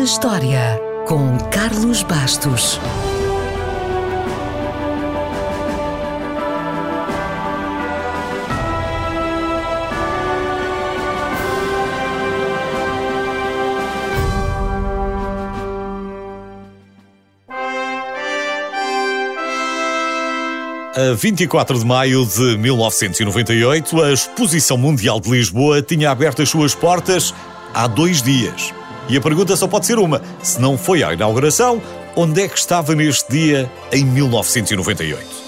na História, com Carlos Bastos. A 24 de maio de 1998, a Exposição Mundial de Lisboa tinha aberto as suas portas há dois dias. E a pergunta só pode ser uma: se não foi à inauguração, onde é que estava neste dia em 1998?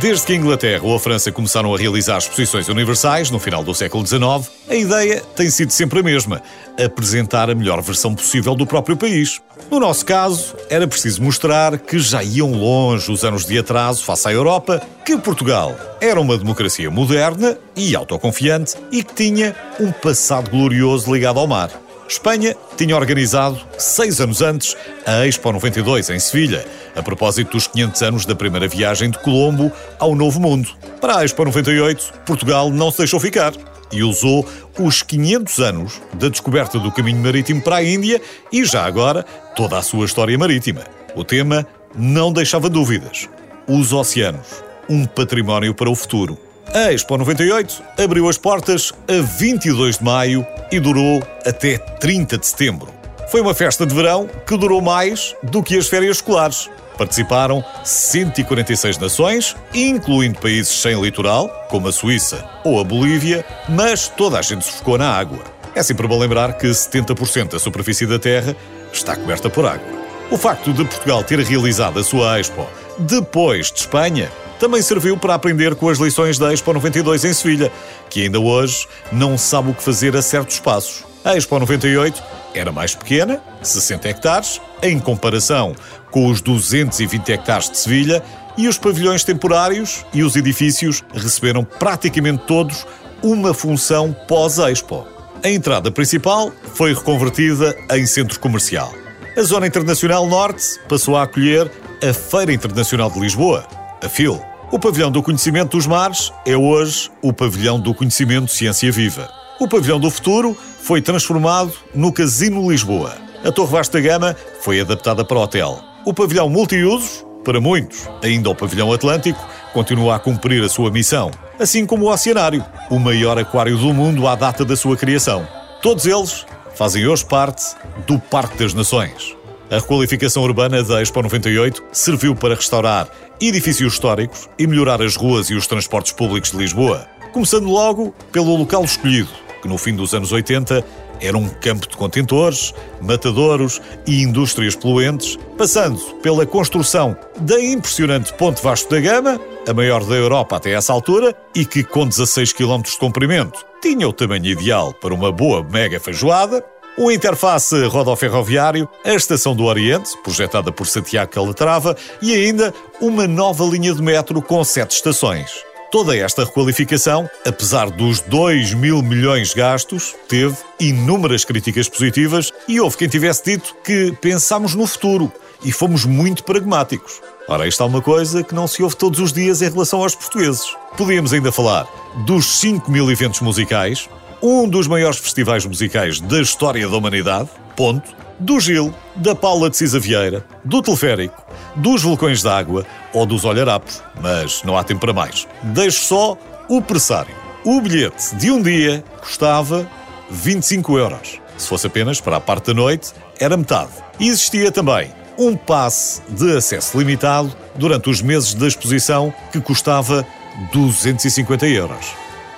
Desde que a Inglaterra ou a França começaram a realizar exposições universais, no final do século XIX, a ideia tem sido sempre a mesma: apresentar a melhor versão possível do próprio país. No nosso caso, era preciso mostrar que já iam longe os anos de atraso face à Europa, que Portugal era uma democracia moderna e autoconfiante e que tinha um passado glorioso ligado ao mar. Espanha tinha organizado, seis anos antes, a Expo 92 em Sevilha, a propósito dos 500 anos da primeira viagem de Colombo ao Novo Mundo. Para a Expo 98, Portugal não se deixou ficar e usou os 500 anos da descoberta do caminho marítimo para a Índia e, já agora, toda a sua história marítima. O tema não deixava dúvidas. Os oceanos, um património para o futuro. A Expo 98 abriu as portas a 22 de maio e durou até 30 de setembro. Foi uma festa de verão que durou mais do que as férias escolares. Participaram 146 nações, incluindo países sem litoral, como a Suíça ou a Bolívia, mas toda a gente se focou na água. É sempre bom lembrar que 70% da superfície da Terra está coberta por água. O facto de Portugal ter realizado a sua Expo depois de Espanha também serviu para aprender com as lições da Expo 92 em Sevilha, que ainda hoje não sabe o que fazer a certos passos. A Expo 98 era mais pequena, 60 hectares, em comparação com os 220 hectares de Sevilha, e os pavilhões temporários e os edifícios receberam praticamente todos uma função pós-Expo. A entrada principal foi reconvertida em centro comercial. A Zona Internacional Norte passou a acolher a Feira Internacional de Lisboa, a FIL. O Pavilhão do Conhecimento dos Mares é hoje o Pavilhão do Conhecimento Ciência Viva. O Pavilhão do Futuro foi transformado no Casino Lisboa. A Torre Vasta Gama foi adaptada para hotel. O Pavilhão Multiusos, para muitos, ainda o Pavilhão Atlântico, continua a cumprir a sua missão, assim como o Oceanário, o maior aquário do mundo à data da sua criação. Todos eles fazem hoje parte do Parque das Nações. A requalificação urbana da Expo 98 serviu para restaurar edifícios históricos e melhorar as ruas e os transportes públicos de Lisboa. Começando logo pelo local escolhido, que no fim dos anos 80 era um campo de contentores, matadouros e indústrias poluentes, passando pela construção da impressionante Ponte Vasco da Gama, a maior da Europa até essa altura, e que, com 16 km de comprimento, tinha o tamanho ideal para uma boa mega feijoada, o interface rodoferroviário, a Estação do Oriente, projetada por Santiago Calatrava, e ainda uma nova linha de metro com sete estações. Toda esta requalificação, apesar dos 2 mil milhões gastos, teve inúmeras críticas positivas e houve quem tivesse dito que pensámos no futuro e fomos muito pragmáticos. Ora, isto é uma coisa que não se ouve todos os dias em relação aos portugueses. Podíamos ainda falar dos 5 mil eventos musicais, um dos maiores festivais musicais da história da humanidade, ponto, do Gil, da Paula de Cisa Vieira, do Teleférico, dos Vulcões d'Água ou dos Olharapos, mas não há tempo para mais. Deixo só o pressário. O bilhete de um dia custava 25 euros. Se fosse apenas para a parte da noite, era metade. Existia também um passe de acesso limitado durante os meses da exposição que custava 250 euros.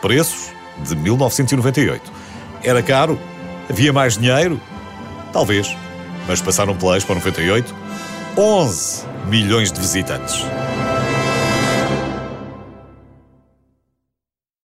Preços de 1998. Era caro? Havia mais dinheiro? Talvez. Mas passaram pela Expo 98 11 milhões de visitantes.